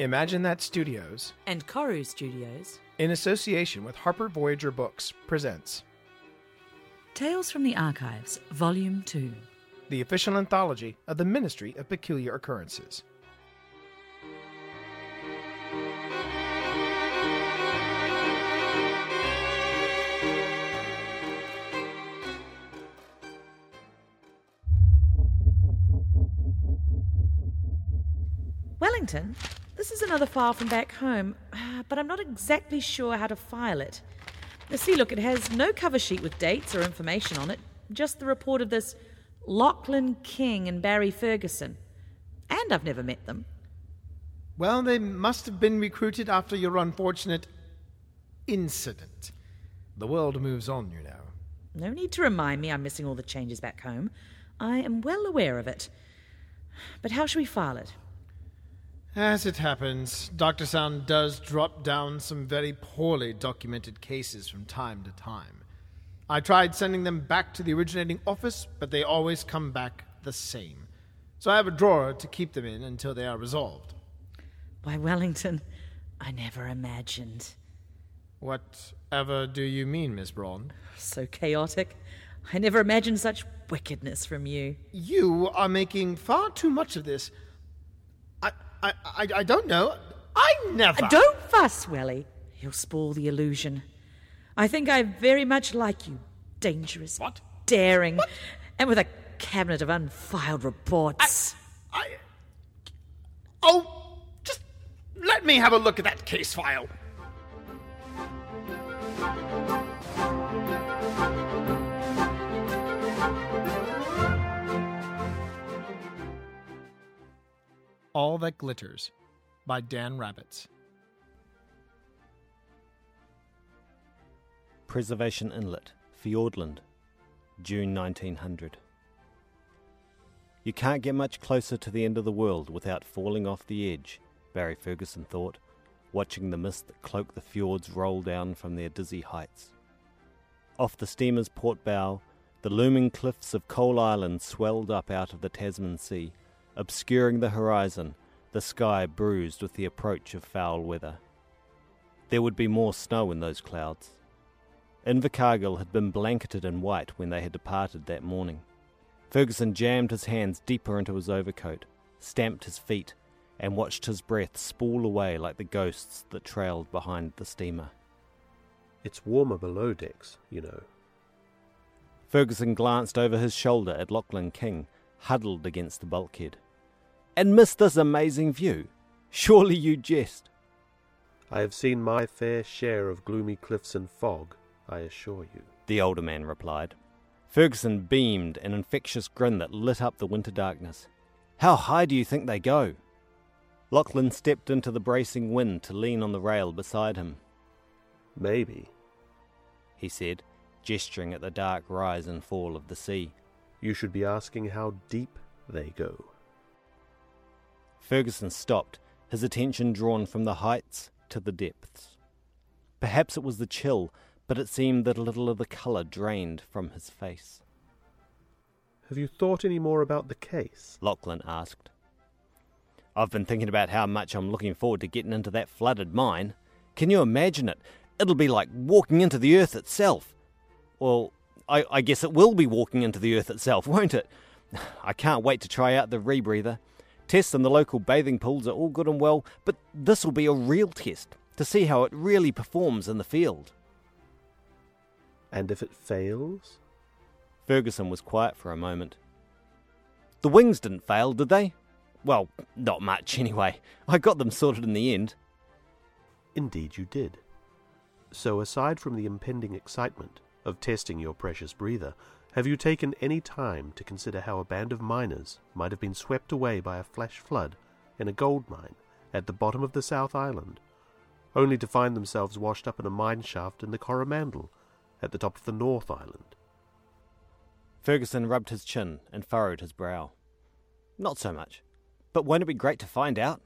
Imagine That Studios, and Koru Studios, in association with Harper Voyager Books, presents Tales from the Archives, Volume 2. the official anthology of the Ministry of Peculiar Occurrences. Wellington, this is another file from back home, uh, but I'm not exactly sure how to file it. Now, see, look, it has no cover sheet with dates or information on it, just the report of this Lachlan King and Barry Ferguson. And I've never met them. Well, they must have been recruited after your unfortunate incident. The world moves on, you know. No need to remind me I'm missing all the changes back home. I am well aware of it. But how shall we file it? As it happens, Dr. Sound does drop down some very poorly documented cases from time to time. I tried sending them back to the originating office, but they always come back the same. So I have a drawer to keep them in until they are resolved. Why, Wellington, I never imagined. Whatever do you mean, Miss Braun? So chaotic. I never imagined such wickedness from you. You are making far too much of this. I, I, I, I don't know. I never. Uh, Don't fuss, Welly. You'll spoil the illusion. I think I very much like you. Dangerous. What? Daring. What? And with a cabinet of unfiled reports. I. Oh, just let me have a look at that case file. All That Glitters by Dan Rabarts. Preservation Inlet, Fiordland, June 1900. You can't get much closer to the end of the world without falling off the edge, Barry Ferguson thought, watching the mist that cloaked the fjords roll down from their dizzy heights. Off the steamer's port bow, the looming cliffs of Coal Island swelled up out of the Tasman Sea, obscuring the horizon, the sky bruised with the approach of foul weather. There would be more snow in those clouds. Invercargill had been blanketed in white when they had departed that morning. Ferguson jammed his hands deeper into his overcoat, stamped his feet, and watched his breath spool away like the ghosts that trailed behind the steamer. It's warmer below decks, you know. Ferguson glanced over his shoulder at Lachlan King, huddled against the bulkhead. And missed this amazing view? Surely you jest. I have seen my fair share of gloomy cliffs and fog, I assure you. the older man replied. Ferguson beamed an infectious grin that lit up the winter darkness. How high do you think they go? Lachlan stepped into the bracing wind to lean on the rail beside him. Maybe. He said, gesturing at the dark rise and fall of the sea. You should be asking how deep they go. Ferguson stopped, his attention drawn from the heights to the depths. Perhaps it was the chill, but it seemed that a little of the colour drained from his face. Have you thought any more about the case? Lachlan asked. I've been thinking about how much I'm looking forward to getting into that flooded mine. Can you imagine it? It'll be like walking into the earth itself. Well, I, I guess it will be walking into the earth itself, won't it? I can't wait to try out the rebreather. Tests in the local bathing pools are all good and well, but this will be a real test to see how it really performs in the field. And if it fails? Ferguson was quiet for a moment. The wings didn't fail, did they? Well, not much anyway. I got them sorted in the end. Indeed, you did. So, aside from the impending excitement of testing your precious breather, have you taken any time to consider how a band of miners might have been swept away by a flash flood in a gold mine at the bottom of the South Island, only to find themselves washed up in a mine shaft in the Coromandel at the top of the North Island? Ferguson rubbed his chin and furrowed his brow. Not so much. But won't it be great to find out?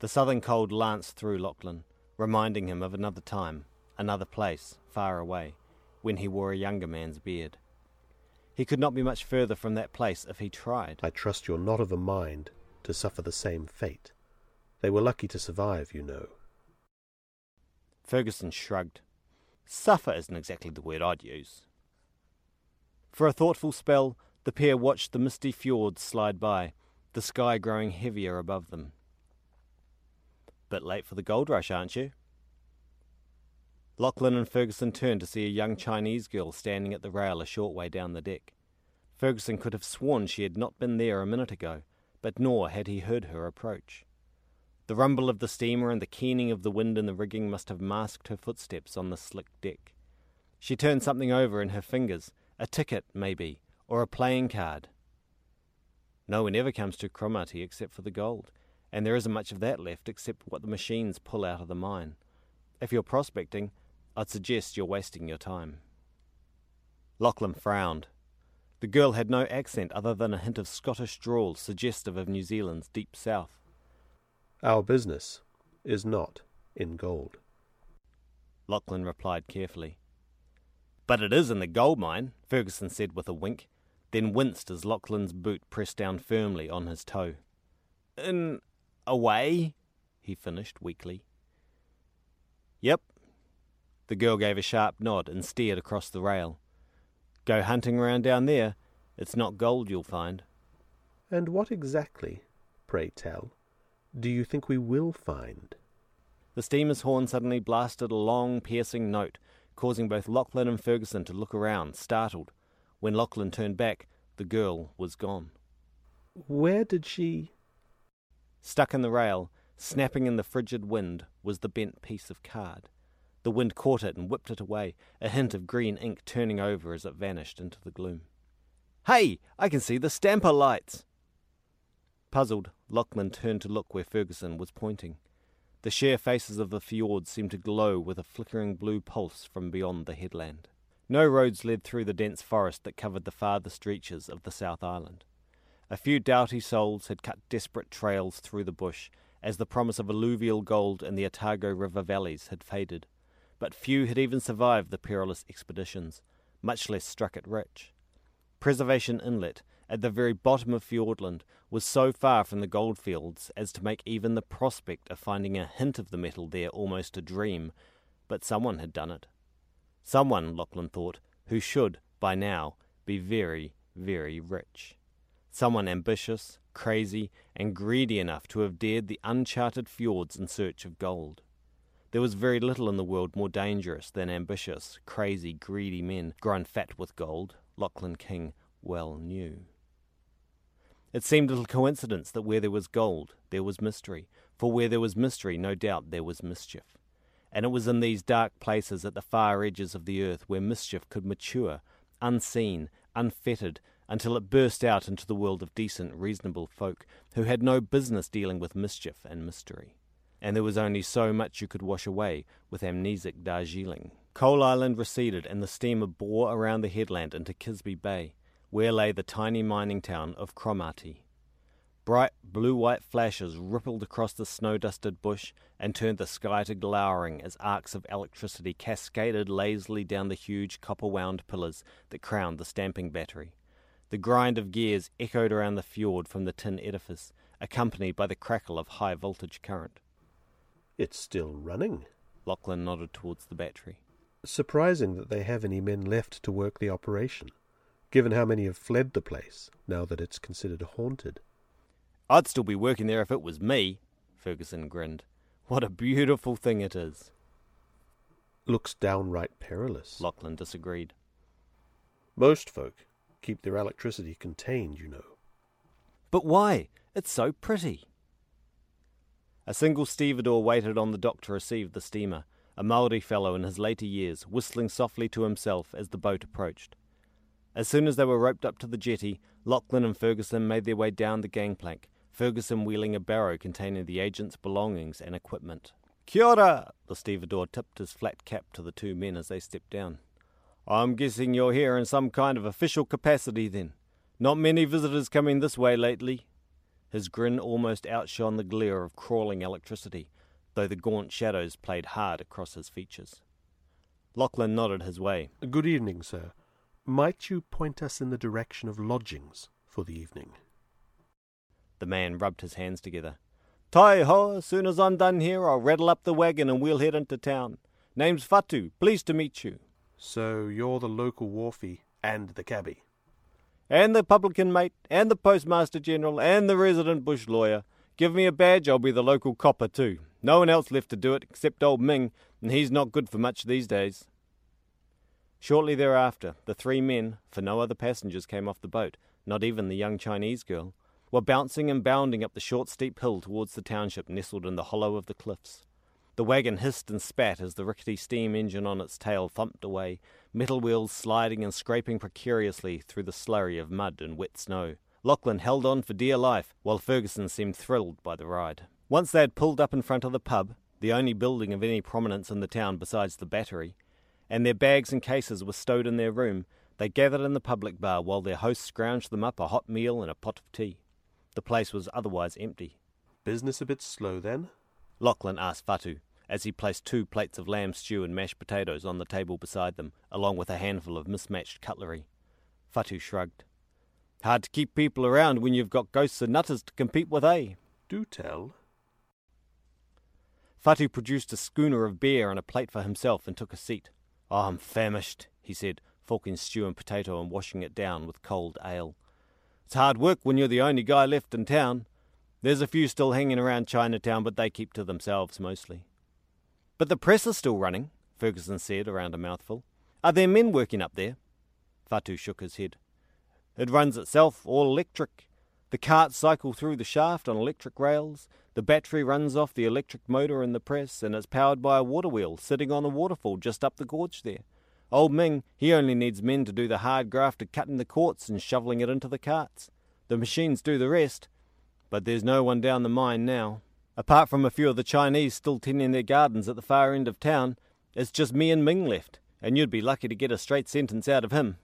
The southern cold lanced through Lachlan, reminding him of another time, another place, far away, when he wore a younger man's beard. He could not be much further from that place if he tried. I trust you're not of a mind to suffer the same fate. They were lucky to survive, you know. Ferguson shrugged. Suffer isn't exactly the word I'd use. For a thoughtful spell, the pair watched the misty fjords slide by, the sky growing heavier above them. Bit late for the gold rush, aren't you? Lachlan and Ferguson turned to see a young Chinese girl standing at the rail a short way down the deck. Ferguson could have sworn she had not been there a minute ago, but nor had he heard her approach. The rumble of the steamer and the keening of the wind in the rigging must have masked her footsteps on the slick deck. She turned something over in her fingers, a ticket, maybe, or a playing card. No one ever comes to Cromarty except for the gold, and there isn't much of that left except what the machines pull out of the mine. If you're prospecting, I'd suggest you're wasting your time. Lachlan frowned. The girl had no accent other than a hint of Scottish drawl suggestive of New Zealand's deep south. Our business is not in gold. Lachlan replied carefully. But it is in the gold mine, Ferguson said with a wink, then winced as Lachlan's boot pressed down firmly on his toe. In a way, he finished weakly. Yep, the girl gave a sharp nod and stared across the rail. Go hunting around down there. It's not gold you'll find. And what exactly, pray tell, do you think we will find? The steamer's horn suddenly blasted a long, piercing note, causing both Lachlan and Ferguson to look around, startled. When Lachlan turned back, the girl was gone. Where did she? Stuck in the rail, snapping in the frigid wind, was the bent piece of card. The wind caught it and whipped it away, a hint of green ink turning over as it vanished into the gloom. Hey, I can see the stamper lights! Puzzled, Lachlan turned to look where Ferguson was pointing. The sheer faces of the fjords seemed to glow with a flickering blue pulse from beyond the headland. No roads led through the dense forest that covered the farthest reaches of the South Island. A few doughty souls had cut desperate trails through the bush as the promise of alluvial gold in the Otago River valleys had faded but few had even survived the perilous expeditions, much less struck it rich. Preservation Inlet, at the very bottom of Fiordland, was so far from the goldfields as to make even the prospect of finding a hint of the metal there almost a dream, but someone had done it. Someone, Lachlan thought, who should, by now, be very, very rich. Someone ambitious, crazy, and greedy enough to have dared the uncharted fjords in search of gold. There was very little in the world more dangerous than ambitious, crazy, greedy men grown fat with gold, Lachlan King well knew. It seemed little coincidence that where there was gold, there was mystery, for where there was mystery, no doubt there was mischief. And it was in these dark places at the far edges of the earth where mischief could mature, unseen, unfettered, until it burst out into the world of decent, reasonable folk who had no business dealing with mischief and mystery and there was only so much you could wash away with amnesic Darjeeling. Coal Island receded, and the steamer bore around the headland into Kisbee Bay, where lay the tiny mining town of Cromarty. Bright blue white flashes rippled across the snow dusted bush and turned the sky to glowering as arcs of electricity cascaded lazily down the huge copper wound pillars that crowned the stamping battery. The grind of gears echoed around the fjord from the tin edifice, accompanied by the crackle of high voltage current. It's still running. Lachlan nodded towards the battery. Surprising that they have any men left to work the operation, given how many have fled the place now that it's considered haunted. I'd still be working there if it was me, Ferguson grinned. What a beautiful thing it is. Looks downright perilous. Lachlan disagreed. Most folk keep their electricity contained, you know. But why? It's so pretty. A single stevedore waited on the dock to receive the steamer, a Maori fellow in his later years, whistling softly to himself as the boat approached. As soon as they were roped up to the jetty, Lachlan and Ferguson made their way down the gangplank, Ferguson wheeling a barrow containing the agent's belongings and equipment. Kia ora! The stevedore tipped his flat cap to the two men as they stepped down. I'm guessing you're here in some kind of official capacity then. Not many visitors coming this way lately. His grin almost outshone the glare of crawling electricity, though the gaunt shadows played hard across his features. Lachlan nodded his way. Good evening, sir. Might you point us in the direction of lodgings for the evening? The man rubbed his hands together. Tai ho, as soon as I'm done here, I'll rattle up the wagon and we'll head into town. Name's Fatu, pleased to meet you. So you're the local wharfie and the cabbie. And the publican mate, and the postmaster general, and the resident bush lawyer. Give me a badge, I'll be the local copper too. No one else left to do it except old Ming, and he's not good for much these days. Shortly thereafter, the three men, for no other passengers came off the boat, not even the young Chinese girl, were bouncing and bounding up the short, steep hill towards the township nestled in the hollow of the cliffs. The wagon hissed and spat as the rickety steam engine on its tail thumped away, metal wheels sliding and scraping precariously through the slurry of mud and wet snow. Lachlan held on for dear life, while Ferguson seemed thrilled by the ride. Once they had pulled up in front of the pub, the only building of any prominence in the town besides the battery, and their bags and cases were stowed in their room, they gathered in the public bar while their host scrounged them up a hot meal and a pot of tea. The place was otherwise empty. Business a bit slow then? Lachlan asked Fatu as he placed two plates of lamb stew and mashed potatoes on the table beside them, along with a handful of mismatched cutlery. Fatu shrugged. Hard to keep people around when you've got ghosts and nutters to compete with, eh? Do tell. Fatu produced a schooner of beer and a plate for himself and took a seat. Oh, I'm famished, he said, forking stew and potato and washing it down with cold ale. It's hard work when you're the only guy left in town. There's a few still hanging around Chinatown, but they keep to themselves mostly. But the press is still running, Ferguson said around a mouthful. Are there men working up there? Fatu shook his head. It runs itself, all electric. The carts cycle through the shaft on electric rails. The battery runs off the electric motor in the press, and it's powered by a water wheel sitting on a waterfall just up the gorge there. Old Ming, he only needs men to do the hard graft of cutting the quartz and shoveling it into the carts. The machines do the rest, but there's no one down the mine now. Apart from a few of the Chinese still tending their gardens at the far end of town, it's just me and Ming left, and you'd be lucky to get a straight sentence out of him.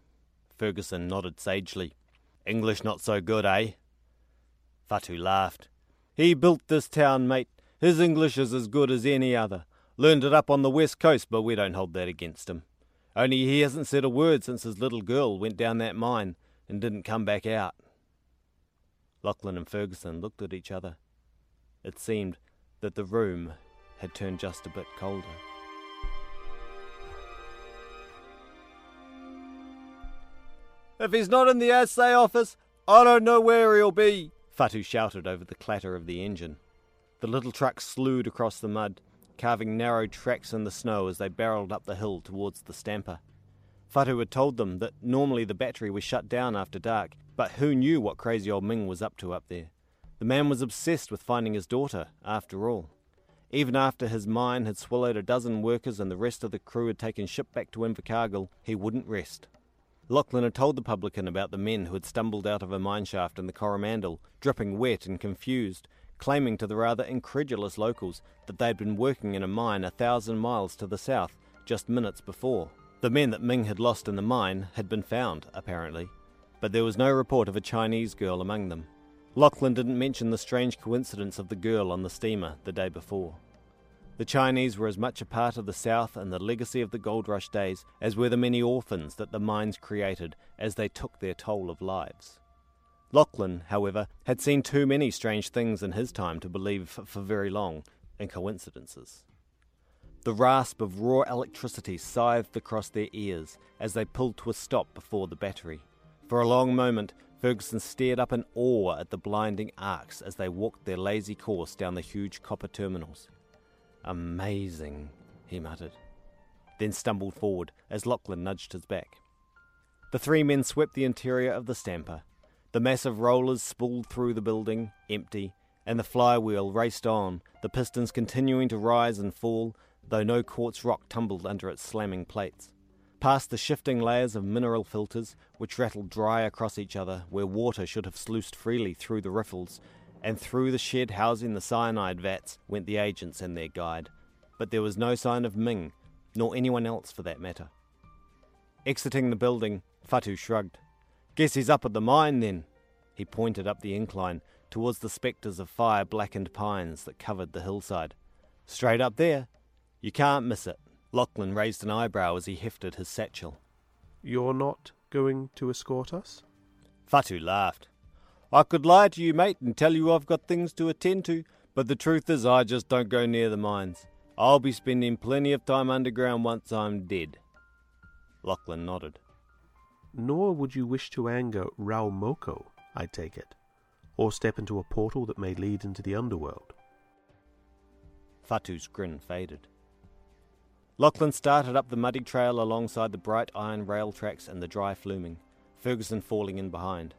Ferguson nodded sagely. English not so good, eh? Fatu laughed. He built this town, mate. His English is as good as any other. Learned it up on the west coast, but we don't hold that against him. Only he hasn't said a word since his little girl went down that mine and didn't come back out. Lachlan and Ferguson looked at each other. It seemed that the room had turned just a bit colder. If he's not in the assay office, I don't know where he'll be, Fatu shouted over the clatter of the engine. The little truck slewed across the mud, carving narrow tracks in the snow as they barreled up the hill towards the stamper. Fatu had told them that normally the battery was shut down after dark, but who knew what crazy old Ming was up to up there? The man was obsessed with finding his daughter, after all. Even after his mine had swallowed a dozen workers and the rest of the crew had taken ship back to Invercargill, he wouldn't rest. Lachlan had told the publican about the men who had stumbled out of a mine shaft in the Coromandel, dripping wet and confused, claiming to the rather incredulous locals that they had been working in a mine a thousand miles to the south just minutes before. The men that Ming had lost in the mine had been found, apparently, but there was no report of a Chinese girl among them. Lachlan didn't mention the strange coincidence of the girl on the steamer the day before. The Chinese were as much a part of the South and the legacy of the gold rush days as were the many orphans that the mines created as they took their toll of lives. Lachlan, however, had seen too many strange things in his time to believe for very long in coincidences. The rasp of raw electricity scythed across their ears as they pulled to a stop before the battery. For a long moment, Ferguson stared up in awe at the blinding arcs as they walked their lazy course down the huge copper terminals. Amazing, he muttered, then stumbled forward as Lachlan nudged his back. The three men swept the interior of the stamper. The massive rollers spooled through the building, empty, and the flywheel raced on, the pistons continuing to rise and fall, though no quartz rock tumbled under its slamming plates. Past the shifting layers of mineral filters, which rattled dry across each other, where water should have sluiced freely through the riffles, and through the shed housing the cyanide vats went the agents and their guide. But there was no sign of Ming, nor anyone else for that matter. Exiting the building, Fatu shrugged. Guess he's up at the mine then. He pointed up the incline towards the spectres of fire blackened pines that covered the hillside. Straight up there. You can't miss it. Lachlan raised an eyebrow as he hefted his satchel. You're not going to escort us? Fatu laughed. I could lie to you, mate, and tell you I've got things to attend to, But the truth is, I just don't go near the mines. I'll be spending plenty of time underground once I'm dead. Lachlan nodded. Nor would you wish to anger Ruaumoko, I take it, or step into a portal that may lead into the underworld. Fatu's grin faded. Lachlan started up the muddy trail alongside the bright iron rail tracks and the dry fluming, Ferguson falling in behind.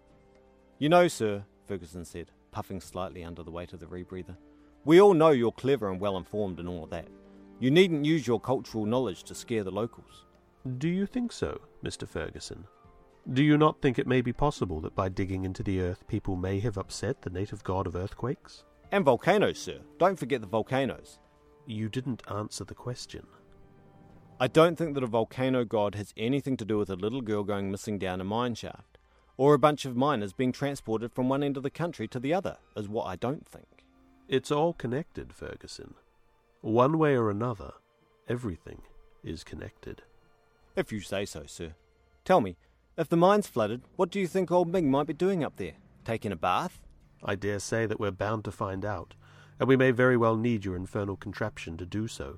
You know, sir, Ferguson said, puffing slightly under the weight of the rebreather, we all know you're clever and well informed and all that. You needn't use your cultural knowledge to scare the locals. Do you think so, Mr. Ferguson? Do you not think it may be possible that by digging into the earth people may have upset the native god of earthquakes? And volcanoes, sir. Don't forget the volcanoes. You didn't answer the question. I don't think that a volcano god has anything to do with a little girl going missing down a mine shaft, or a bunch of miners being transported from one end of the country to the other, is what I don't think. It's all connected, Ferguson. One way or another, everything is connected. If you say so, sir. Tell me, if the mine's flooded, what do you think old Ming might be doing up there? Taking a bath? I dare say that we're bound to find out, and we may very well need your infernal contraption to do so.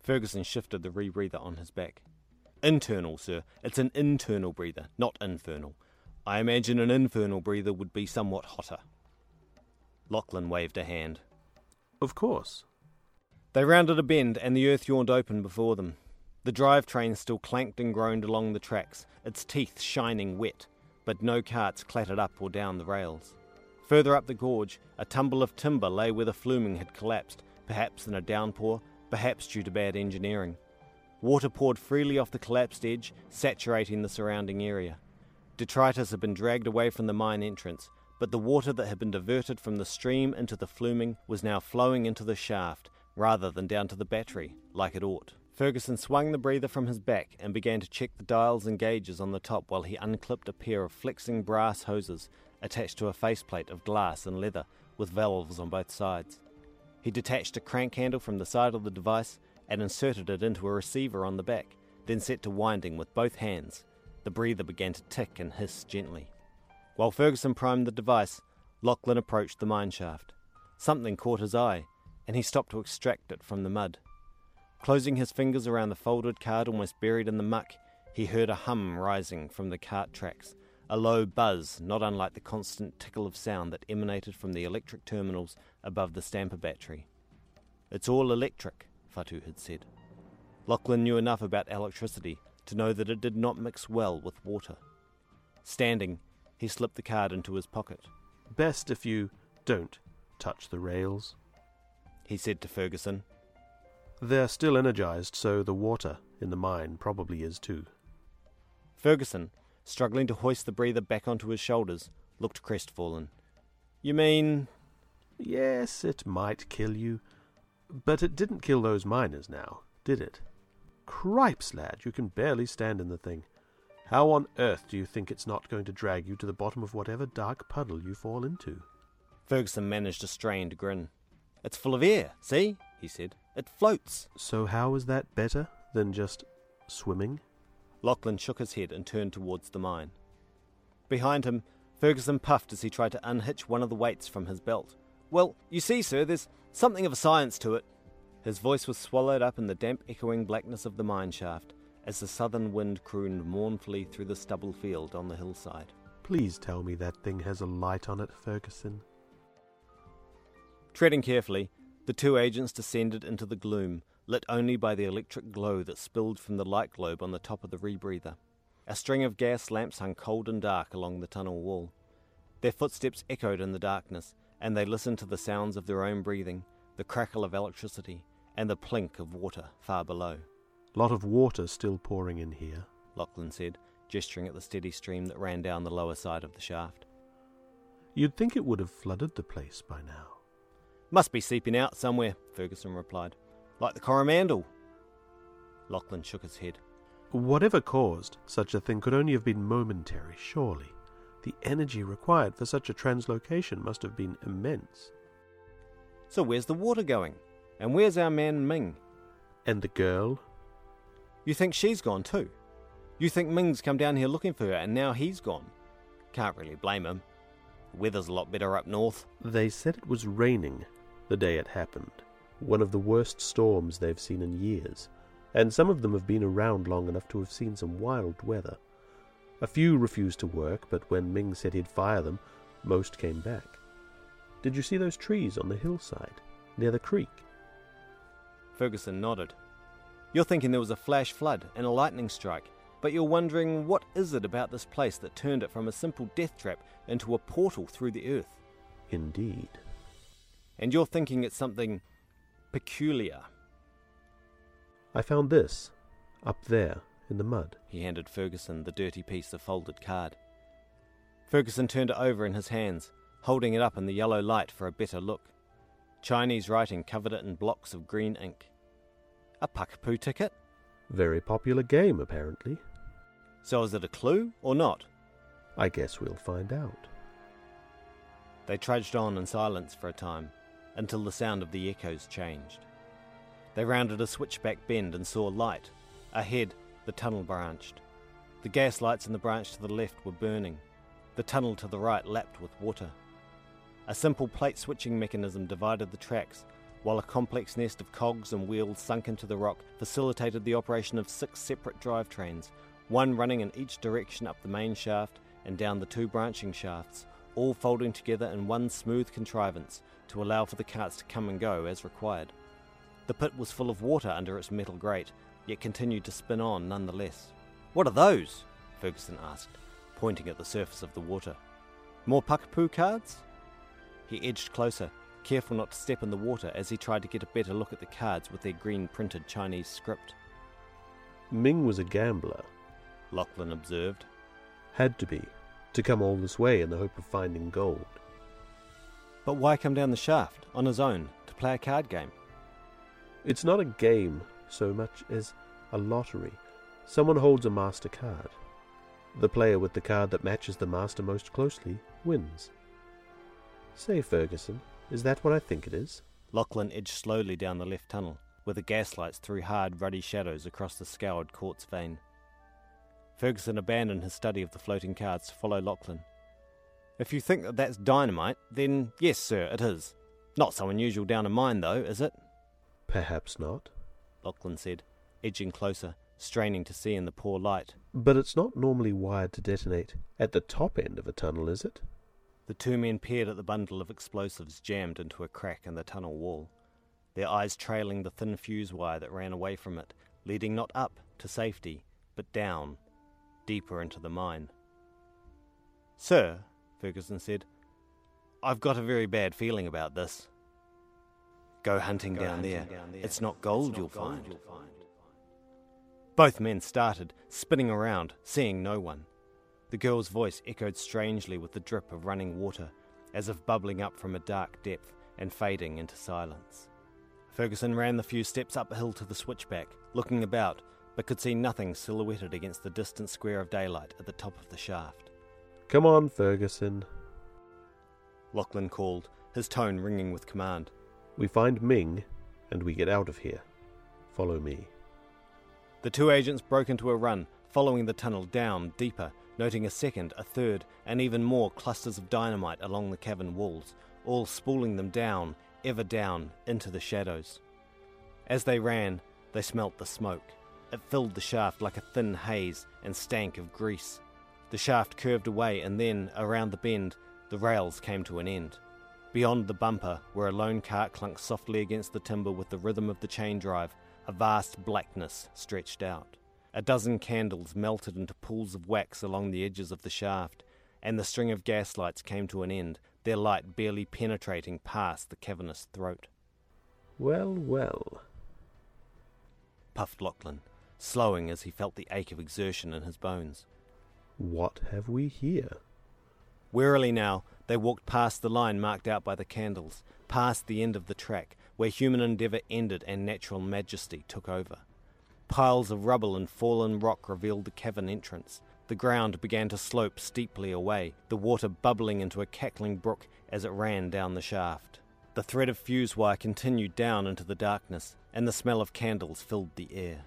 Ferguson shifted the rebreather on his back. Internal, sir. It's an internal breather, not infernal. I imagine an infernal breather would be somewhat hotter. Lachlan waved a hand. Of course. They rounded a bend and the earth yawned open before them. The drive train still clanked and groaned along the tracks, its teeth shining wet, but no carts clattered up or down the rails. Further up the gorge, a tumble of timber lay where the fluming had collapsed, perhaps in a downpour, perhaps due to bad engineering. Water poured freely off the collapsed edge, saturating the surrounding area. Detritus had been dragged away from the mine entrance, but the water that had been diverted from the stream into the fluming was now flowing into the shaft rather than down to the battery, like it ought. Ferguson swung the breather from his back and began to check the dials and gauges on the top while he unclipped a pair of flexing brass hoses attached to a faceplate of glass and leather with valves on both sides. He detached a crank handle from the side of the device and inserted it into a receiver on the back, then set to winding with both hands. The breather began to tick and hiss gently. While Ferguson primed the device, Lachlan approached the mine shaft. Something caught his eye, and he stopped to extract it from the mud. Closing his fingers around the folded card almost buried in the muck, he heard a hum rising from the cart tracks, a low buzz not unlike the constant tickle of sound that emanated from the electric terminals above the stamper battery. It's all electric, Fatu had said. Lachlan knew enough about electricity to know that it did not mix well with water. Standing, he slipped the card into his pocket. Best if you don't touch the rails, he said to Ferguson. They're still energized, so the water in the mine probably is too. Ferguson, struggling to hoist the breather back onto his shoulders, looked crestfallen. You mean. Yes, it might kill you. But it didn't kill those miners now, did it? Cripes, lad, you can barely stand in the thing. How on earth do you think it's not going to drag you to the bottom of whatever dark puddle you fall into? Ferguson managed a strained grin. It's full of air, see? he said. It floats. So how is that better than just swimming? Lachlan shook his head and turned towards the mine. Behind him, Ferguson puffed as he tried to unhitch one of the weights from his belt. Well, you see, sir, there's something of a science to it. His voice was swallowed up in the damp, echoing blackness of the mine shaft as the southern wind crooned mournfully through the stubble field on the hillside. Please tell me that thing has a light on it, Ferguson. Treading carefully, the two agents descended into the gloom, lit only by the electric glow that spilled from the light globe on the top of the rebreather. A string of gas lamps hung cold and dark along the tunnel wall. Their footsteps echoed in the darkness, and they listened to the sounds of their own breathing, the crackle of electricity, and the plink of water far below. Lot of water still pouring in here, Lachlan said, gesturing at the steady stream that ran down the lower side of the shaft. You'd think it would have flooded the place by now. Must be seeping out somewhere, Ferguson replied. Like the Coromandel. Lachlan shook his head. Whatever caused such a thing could only have been momentary, surely. The energy required for such a translocation must have been immense. So where's the water going? And where's our man Ming? And the girl? You think she's gone too? You think Ming's come down here looking for her and now he's gone? Can't really blame him. The weather's a lot better up north. They said it was raining the day it happened, one of the worst storms they've seen in years, and some of them have been around long enough to have seen some wild weather. A few refused to work, but when Ming said he'd fire them, most came back. Did you see those trees on the hillside, near the creek? Ferguson nodded. You're thinking there was a flash flood and a lightning strike, but you're wondering what is it about this place that turned it from a simple death trap into a portal through the earth? Indeed. And you're thinking it's something peculiar. I found this, up there, in the mud. He handed Ferguson the dirty piece of folded card. Ferguson turned it over in his hands, holding it up in the yellow light for a better look. Chinese writing covered it in blocks of green ink. A Puckapoo ticket? Very popular game, apparently. So is it a clue or not? I guess we'll find out. They trudged on in silence for a time, until the sound of the echoes changed. They rounded a switchback bend and saw light. Ahead, the tunnel branched. The gas lights in the branch to the left were burning. The tunnel to the right lapped with water. A simple plate switching mechanism divided the tracks, while a complex nest of cogs and wheels sunk into the rock facilitated the operation of six separate drivetrains, one running in each direction up the main shaft and down the two branching shafts, all folding together in one smooth contrivance to allow for the carts to come and go as required. The pit was full of water under its metal grate, yet continued to spin on nonetheless. What are those? Ferguson asked, pointing at the surface of the water. More Puckapoo cards? He edged closer, careful not to step in the water as he tried to get a better look at the cards with their green printed Chinese script. Ming was a gambler. Lachlan observed. Had to be, to come all this way in the hope of finding gold. But why come down the shaft, on his own, to play a card game? It's not a game so much as a lottery. Someone holds a master card. The player with the card that matches the master most closely wins. Say, Ferguson, is that what I think it is? Lachlan edged slowly down the left tunnel, where the gaslights threw hard, ruddy shadows across the scoured quartz vein. Ferguson abandoned his study of the floating cards to follow Lachlan. If you think that that's dynamite, then yes, sir, it is. Not so unusual down a mine, though, is it? Perhaps not. Lachlan said, edging closer, straining to see in the poor light. But it's not normally wired to detonate at the top end of a tunnel, is it? The two men peered at the bundle of explosives jammed into a crack in the tunnel wall, their eyes trailing the thin fuse wire that ran away from it, leading not up to safety, but down, deeper into the mine. Sir, Ferguson said, I've got a very bad feeling about this. Go hunting, Go down, hunting there. down, there. It's not gold, it's not you'll, gold find. you'll find. Both men started, spinning around, seeing no one. The girl's voice echoed strangely with the drip of running water, as if bubbling up from a dark depth and fading into silence. Ferguson ran the few steps uphill to the switchback, looking about, but could see nothing silhouetted against the distant square of daylight at the top of the shaft. Come on, Ferguson. Lachlan called, his tone ringing with command. We find Ming, and we get out of here. Follow me. The two agents broke into a run, following the tunnel down deeper noting a second, a third, and even more clusters of dynamite along the cavern walls, all spooling them down, ever down, into the shadows. As they ran, they smelt the smoke. It filled the shaft like a thin haze and stank of grease. The shaft curved away, and then, around the bend, the rails came to an end. Beyond the bumper, where a lone cart clunked softly against the timber with the rhythm of the chain drive, a vast blackness stretched out. A dozen candles melted into pools of wax along the edges of the shaft, and the string of gaslights came to an end, their light barely penetrating past the cavernous throat. Well, well, puffed Lachlan, slowing as he felt the ache of exertion in his bones. What have we here? Wearily now, they walked past the line marked out by the candles, past the end of the track, where human endeavour ended and natural majesty took over. Piles of rubble and fallen rock revealed the cavern entrance. The ground began to slope steeply away, the water bubbling into a cackling brook as it ran down the shaft. The thread of fuse wire continued down into the darkness, and the smell of candles filled the air.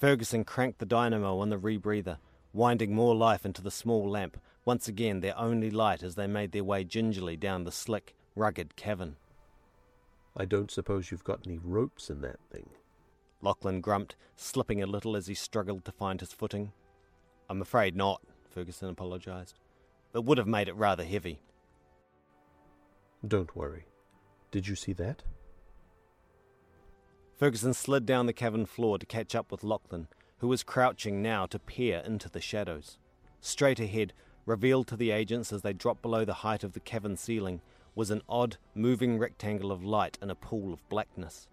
Ferguson cranked the dynamo on the rebreather, winding more life into the small lamp, once again their only light as they made their way gingerly down the slick, rugged cavern. I don't suppose you've got any ropes in that thing. Lachlan grumped, slipping a little as he struggled to find his footing. I'm afraid not, Ferguson apologised. It would have made it rather heavy. Don't worry. Did you see that? Ferguson slid down the cavern floor to catch up with Lachlan, who was crouching now to peer into the shadows. Straight ahead, revealed to the agents as they dropped below the height of the cavern ceiling, was an odd, moving rectangle of light in a pool of blackness.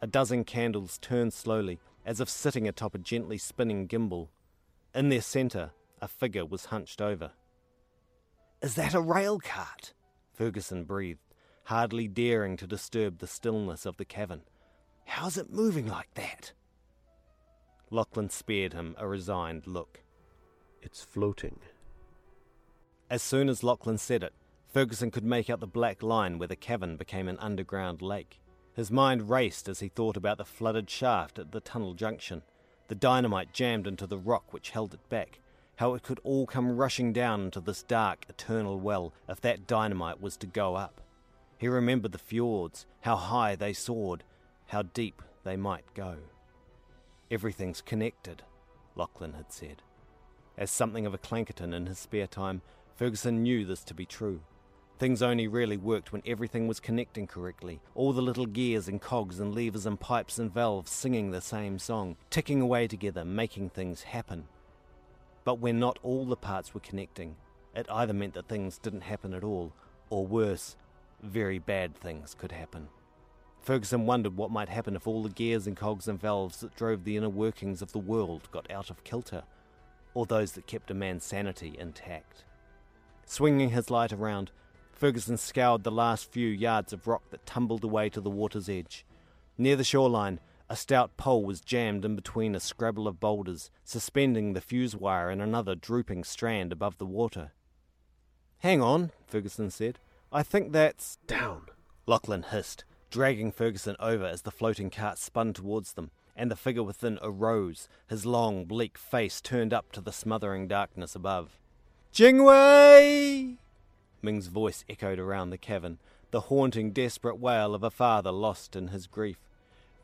A dozen candles turned slowly, as if sitting atop a gently spinning gimbal. In their centre, a figure was hunched over. Is that a rail cart? Ferguson breathed, hardly daring to disturb the stillness of the cavern. How's it moving like that? Lachlan spared him a resigned look. It's floating. As soon as Lachlan said it, Ferguson could make out the black line where the cavern became an underground lake. His mind raced as he thought about the flooded shaft at the tunnel junction, the dynamite jammed into the rock which held it back, how it could all come rushing down into this dark, eternal well if that dynamite was to go up. He remembered the fjords, how high they soared, how deep they might go. Everything's connected, Lachlan had said. As something of a Clankerton in his spare time, Ferguson knew this to be true. Things only really worked when everything was connecting correctly, all the little gears and cogs and levers and pipes and valves singing the same song, ticking away together, making things happen. But when not all the parts were connecting, it either meant that things didn't happen at all, or worse, very bad things could happen. Ferguson wondered what might happen if all the gears and cogs and valves that drove the inner workings of the world got out of kilter, or those that kept a man's sanity intact. Swinging his light around, Ferguson scoured the last few yards of rock that tumbled away to the water's edge. Near the shoreline, a stout pole was jammed in between a scrabble of boulders, suspending the fuse wire in another drooping strand above the water. Hang on, Ferguson said. I think that's. Down! Lachlan hissed, dragging Ferguson over as the floating cart spun towards them, and the figure within arose, his long, bleak face turned up to the smothering darkness above. Jingwei! Ming's voice echoed around the cavern, the haunting, desperate wail of a father lost in his grief.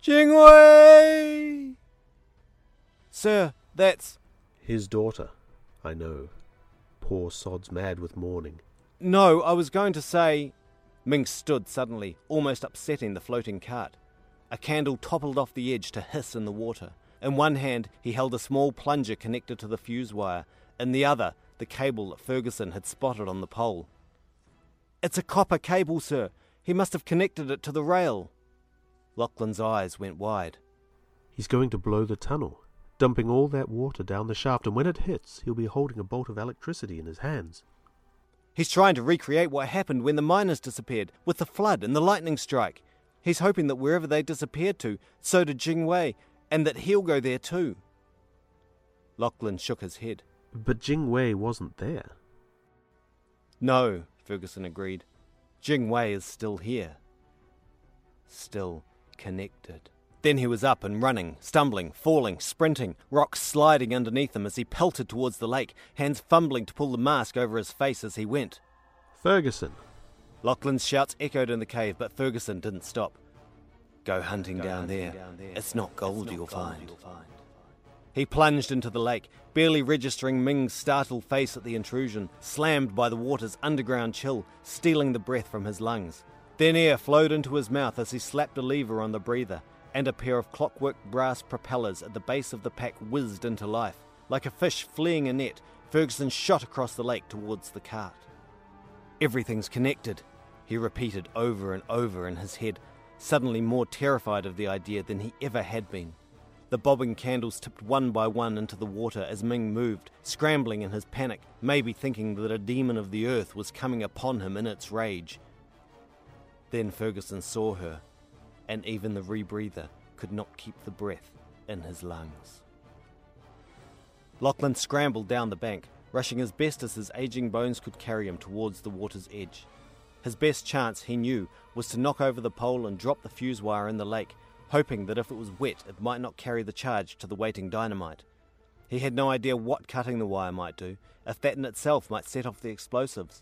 Jingwei! Sir, that's. His daughter, I know. Poor sod's mad with mourning. No, I was going to say. Ming stood suddenly, almost upsetting the floating cart. A candle toppled off the edge to hiss in the water. In one hand, he held a small plunger connected to the fuse wire, in the other, the cable that Ferguson had spotted on the pole. It's a copper cable, sir. He must have connected it to the rail. Lachlan's eyes went wide. He's going to blow the tunnel, dumping all that water down the shaft, and when it hits, he'll be holding a bolt of electricity in his hands. He's trying to recreate what happened when the miners disappeared, with the flood and the lightning strike. He's hoping that wherever they disappeared to, so did Jingwei, and that he'll go there too. Lachlan shook his head. But Jing Wei wasn't there. No, Ferguson agreed. Jing Wei is still here. Still connected. Then he was up and running, stumbling, falling, sprinting, rocks sliding underneath him as he pelted towards the lake, hands fumbling to pull the mask over his face as he went. Ferguson! Lachlan's shouts echoed in the cave, but Ferguson didn't stop. Go hunting, Go down, hunting there. down there. It's not gold It's not you'll gold find. you'll find. He plunged into the lake, barely registering Ming's startled face at the intrusion, slammed by the water's underground chill, stealing the breath from his lungs. Then air flowed into his mouth as he slapped a lever on the breather, and a pair of clockwork brass propellers at the base of the pack whizzed into life. Like a fish fleeing a net, Ferguson shot across the lake towards the cart. Everything's connected, he repeated over and over in his head, suddenly more terrified of the idea than he ever had been. The bobbing candles tipped one by one into the water as Ming moved, scrambling in his panic, maybe thinking that a demon of the earth was coming upon him in its rage. Then Ferguson saw her, and even the rebreather could not keep the breath in his lungs. Lachlan scrambled down the bank, rushing as best as his aging bones could carry him towards the water's edge. His best chance, he knew, was to knock over the pole and drop the fuse wire in the lake, hoping that if it was wet it might not carry the charge to the waiting dynamite. He had no idea what cutting the wire might do, if that in itself might set off the explosives.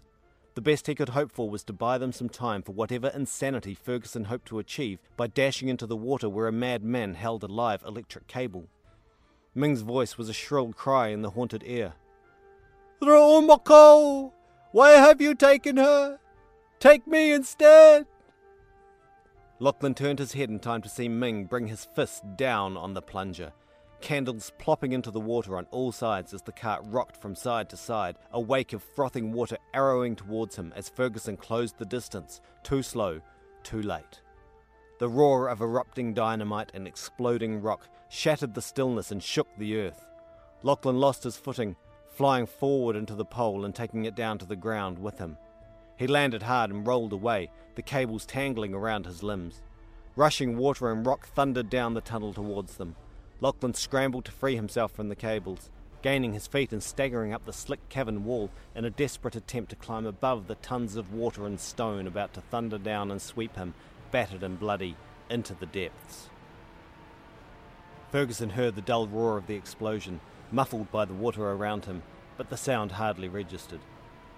The best he could hope for was to buy them some time for whatever insanity Ferguson hoped to achieve by dashing into the water where a madman held a live electric cable. Ming's voice was a shrill cry in the haunted air. Ruaumoko! Why have you taken her? Take me instead! Lachlan turned his head in time to see Ming bring his fist down on the plunger, candles plopping into the water on all sides as the cart rocked from side to side, a wake of frothing water arrowing towards him as Ferguson closed the distance, too slow, too late. The roar of erupting dynamite and exploding rock shattered the stillness and shook the earth. Lachlan lost his footing, flying forward into the pole and taking it down to the ground with him. He landed hard and rolled away, the cables tangling around his limbs. Rushing water and rock thundered down the tunnel towards them. Lachlan scrambled to free himself from the cables, gaining his feet and staggering up the slick cavern wall in a desperate attempt to climb above the tons of water and stone about to thunder down and sweep him, battered and bloody, into the depths. Ferguson heard the dull roar of the explosion, muffled by the water around him, but the sound hardly registered.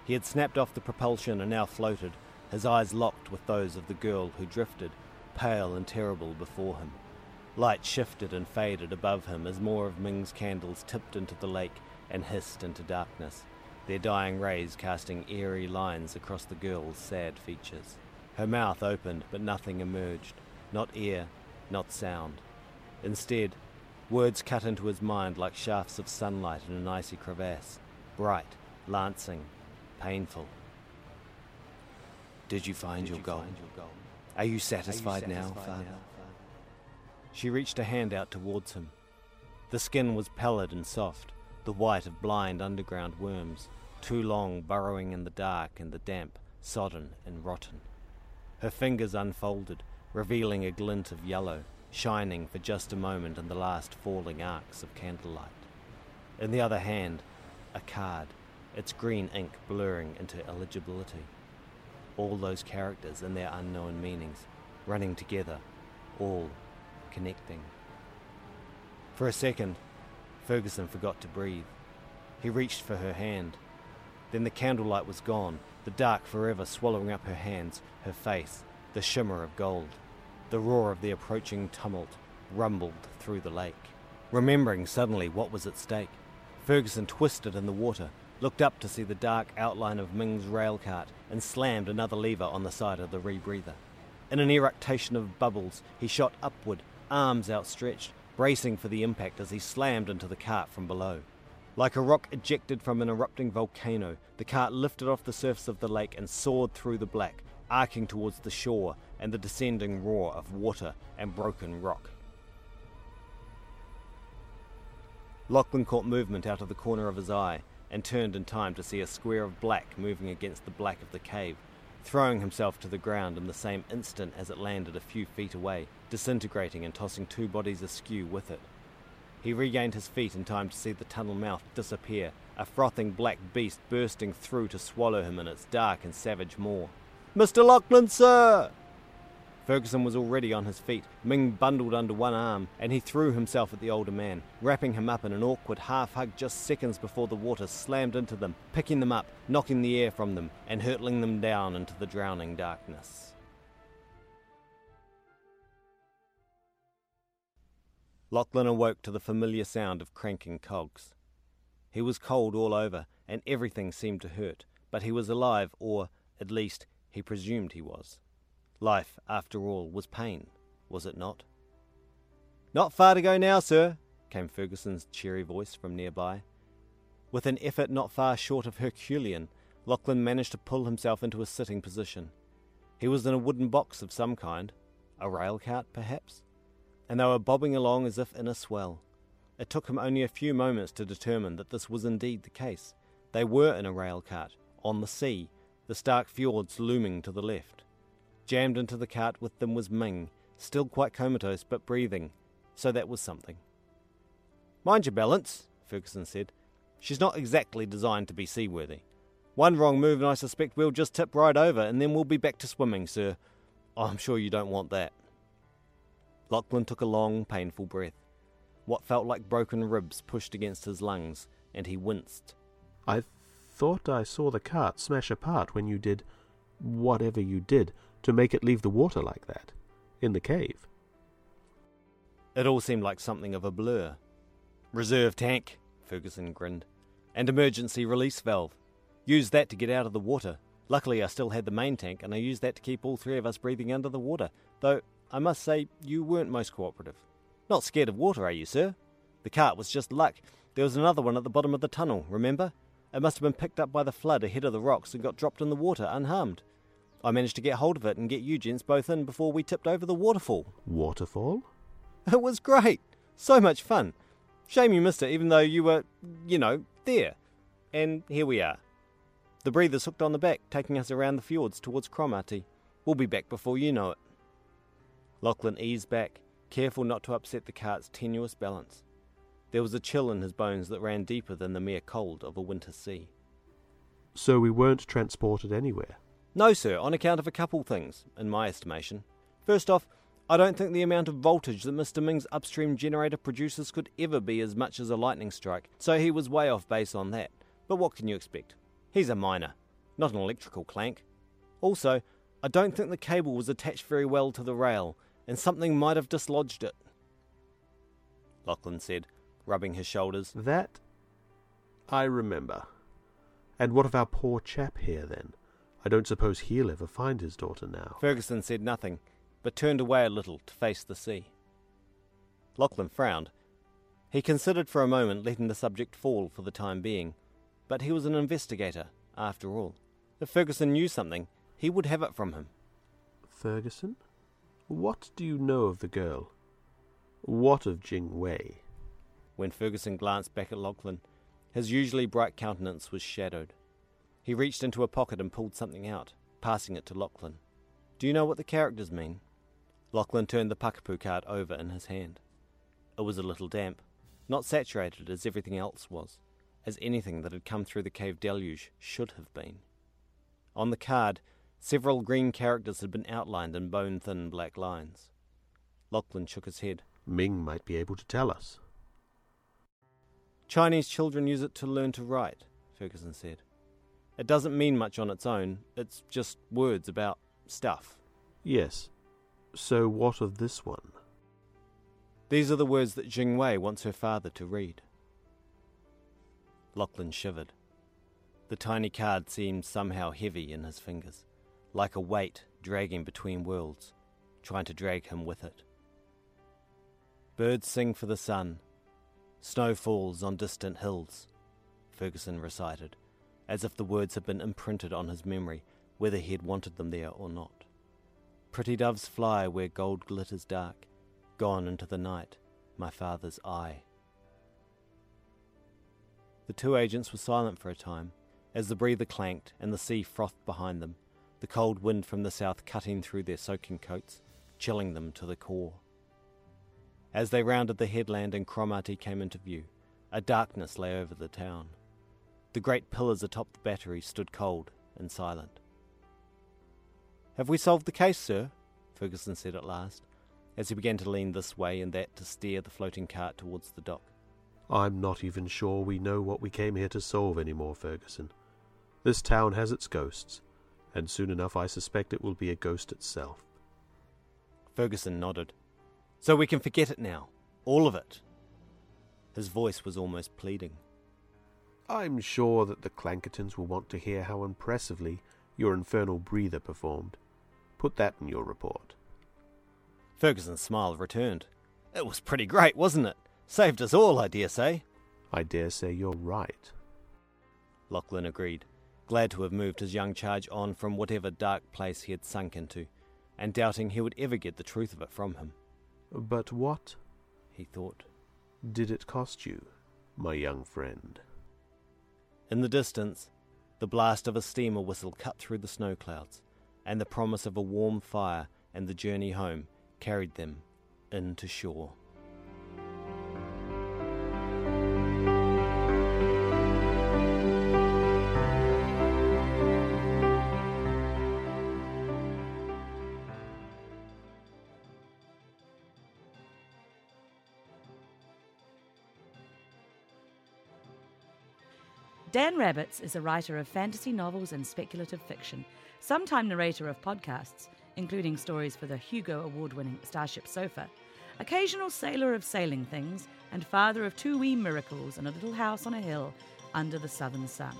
He had snapped off the propulsion and now floated, his eyes locked with those of the girl who drifted, pale and terrible, before him. Light shifted and faded above him as more of Ming's candles tipped into the lake and hissed into darkness, their dying rays casting eerie lines across the girl's sad features. Her mouth opened, but nothing emerged not air, not sound. Instead, words cut into his mind like shafts of sunlight in an icy crevasse, bright, lancing, painful. Did you find, Did your, you goal? find your goal? Are you satisfied, Are you satisfied now, Father? Now, she reached a hand out towards him. The skin was pallid and soft, the white of blind underground worms, too long burrowing in the dark and the damp, sodden and rotten. Her fingers unfolded, revealing a glint of yellow, shining for just a moment in the last falling arcs of candlelight. In the other hand, a card, its green ink blurring into illegibility. All those characters and their unknown meanings, running together, all connecting. For a second, Ferguson forgot to breathe. He reached for her hand. Then the candlelight was gone, the dark forever swallowing up her hands, her face, the shimmer of gold. The roar of the approaching tumult rumbled through the lake. Remembering suddenly what was at stake, Ferguson twisted in the water, looked up to see the dark outline of Ming's rail cart, and slammed another lever on the side of the rebreather. In an eructation of bubbles, he shot upward, arms outstretched, bracing for the impact as he slammed into the cart from below. Like a rock ejected from an erupting volcano, the cart lifted off the surface of the lake and soared through the black, arcing towards the shore and the descending roar of water and broken rock. Lachlan caught movement out of the corner of his eye and turned in time to see a square of black moving against the black of the cave, throwing himself to the ground in the same instant as it landed a few feet away, disintegrating and tossing two bodies askew with it. He regained his feet in time to see the tunnel mouth disappear, a frothing black beast bursting through to swallow him in its dark and savage maw. Mr. Lachlan, sir! Ferguson was already on his feet, Ming bundled under one arm, and he threw himself at the older man, wrapping him up in an awkward half hug just seconds before the water slammed into them, picking them up, knocking the air from them, and hurtling them down into the drowning darkness. Lachlan awoke to the familiar sound of cranking cogs. He was cold all over, and everything seemed to hurt, but he was alive, or, at least, he presumed he was. Life, after all, was pain, was it not? Not far to go now, sir, came Ferguson's cheery voice from nearby. With an effort not far short of Herculean, Lachlan managed to pull himself into a sitting position. He was in a wooden box of some kind, a rail cart, perhaps, and they were bobbing along as if in a swell. It took him only a few moments to determine that this was indeed the case. They were in a rail cart, on the sea, the stark fjords looming to the left. Jammed into the cart with them was Ming, still quite comatose but breathing, so that was something. Mind your balance, Ferguson said. She's not exactly designed to be seaworthy. One wrong move and I suspect we'll just tip right over and then we'll be back to swimming, sir. Oh, I'm sure you don't want that. Lachlan took a long, painful breath. What felt like broken ribs pushed against his lungs, and he winced. I thought I saw the cart smash apart when you did whatever you did to make it leave the water like that, in the cave. It all seemed like something of a blur. Reserve tank, Ferguson grinned. And emergency release valve. Used that to get out of the water. Luckily, I still had the main tank, and I used that to keep all three of us breathing under the water, though I must say you weren't most cooperative. Not scared of water, are you, sir? The cart was just luck. There was another one at the bottom of the tunnel, remember? It must have been picked up by the flood ahead of the rocks and got dropped in the water unharmed. I managed to get hold of it and get you gents both in before we tipped over the waterfall. Waterfall? It was great. So much fun. Shame you missed it, even though you were, you know, there. And here we are. The breather's hooked on the back, taking us around the fjords towards Cromarty. We'll be back before you know it. Lachlan eased back, careful not to upset the cart's tenuous balance. There was a chill in his bones that ran deeper than the mere cold of a winter sea. So we weren't transported anywhere? No, sir, on account of a couple things, in my estimation. First off, I don't think the amount of voltage that Mr. Ming's upstream generator produces could ever be as much as a lightning strike, so he was way off base on that. But what can you expect? He's a miner, not an electrical clank. Also, I don't think the cable was attached very well to the rail, and something might have dislodged it. Lachlan said, rubbing his shoulders. That I remember. And what of our poor chap here, then? I don't suppose he'll ever find his daughter now. Ferguson said nothing, but turned away a little to face the sea. Lachlan frowned. He considered for a moment letting the subject fall for the time being, but he was an investigator, after all. If Ferguson knew something, he would have it from him. Ferguson? What do you know of the girl? What of Jing Wei? When Ferguson glanced back at Lachlan, his usually bright countenance was shadowed. He reached into a pocket and pulled something out, passing it to Lachlan. Do you know what the characters mean? Lachlan turned the Pukapu card over in his hand. It was a little damp, not saturated as everything else was, as anything that had come through the cave deluge should have been. On the card, several green characters had been outlined in bone thin black lines. Lachlan shook his head. Ming might be able to tell us. Chinese children use it to learn to write, Ferguson said. It doesn't mean much on its own, it's just words about stuff. Yes. So what of this one? These are the words that Jing Wei wants her father to read. Lachlan shivered. The tiny card seemed somehow heavy in his fingers, like a weight dragging between worlds, trying to drag him with it. Birds sing for the sun. Snow falls on distant hills, Ferguson recited, as if the words had been imprinted on his memory, whether he had wanted them there or not. Pretty doves fly where gold glitters dark, gone into the night, my father's eye. The two agents were silent for a time, as the breather clanked and the sea frothed behind them, the cold wind from the south cutting through their soaking coats, chilling them to the core. As they rounded the headland and Cromarty came into view, a darkness lay over the town. The great pillars atop the battery stood cold and silent. Have we solved the case, sir? Ferguson said at last, as he began to lean this way and that to steer the floating cart towards the dock. I'm not even sure we know what we came here to solve any more, Ferguson. This town has its ghosts, and soon enough I suspect it will be a ghost itself. Ferguson nodded. So we can forget it now. All of it. His voice was almost pleading. I'm sure that the Clankertons will want to hear how impressively your infernal breather performed. Put that in your report. Ferguson's smile returned. It was pretty great, wasn't it? Saved us all, I dare say. I dare say you're right. Lachlan agreed, glad to have moved his young charge on from whatever dark place he had sunk into, and doubting he would ever get the truth of it from him. But what, he thought, did it cost you, my young friend? In the distance, the blast of a steamer whistle cut through the snow clouds, and the promise of a warm fire and the journey home carried them in to shore. Dan Rabarts is a writer of fantasy novels and speculative fiction, sometime narrator of podcasts, including stories for the Hugo Award winning Starship Sofa, occasional sailor of sailing things, and father of two wee miracles in a little house on a hill under the southern sun.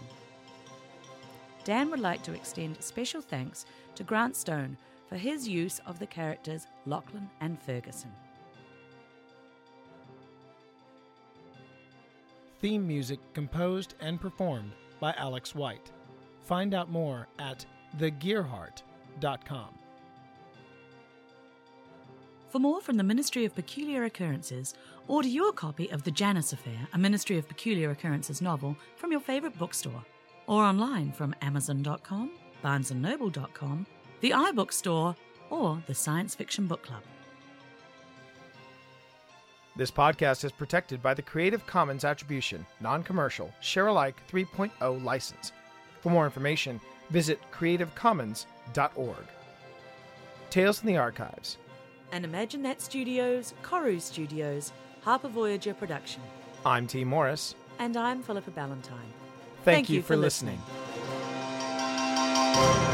Dan would like to extend special thanks to Grant Stone for his use of the characters Lachlan and Ferguson. Theme music composed and performed by Alex White. Find out more at thegearheart.com. For more from the Ministry of Peculiar Occurrences, order your copy of The Janus Affair, a Ministry of Peculiar Occurrences novel, from your favourite bookstore, or online from Amazon.com, BarnesandNoble.com, the iBookstore, or the Science Fiction Book Club. This podcast is protected by the Creative Commons Attribution, Non Commercial, Share Alike 3.0 license. For more information, visit creativecommons.org. Tales from the Archives. And Imagine That Studios, Koru Studios, Harper Voyager production. I'm Tee Morris. And I'm Philippa Ballantine. Thank, you, for listening. listening.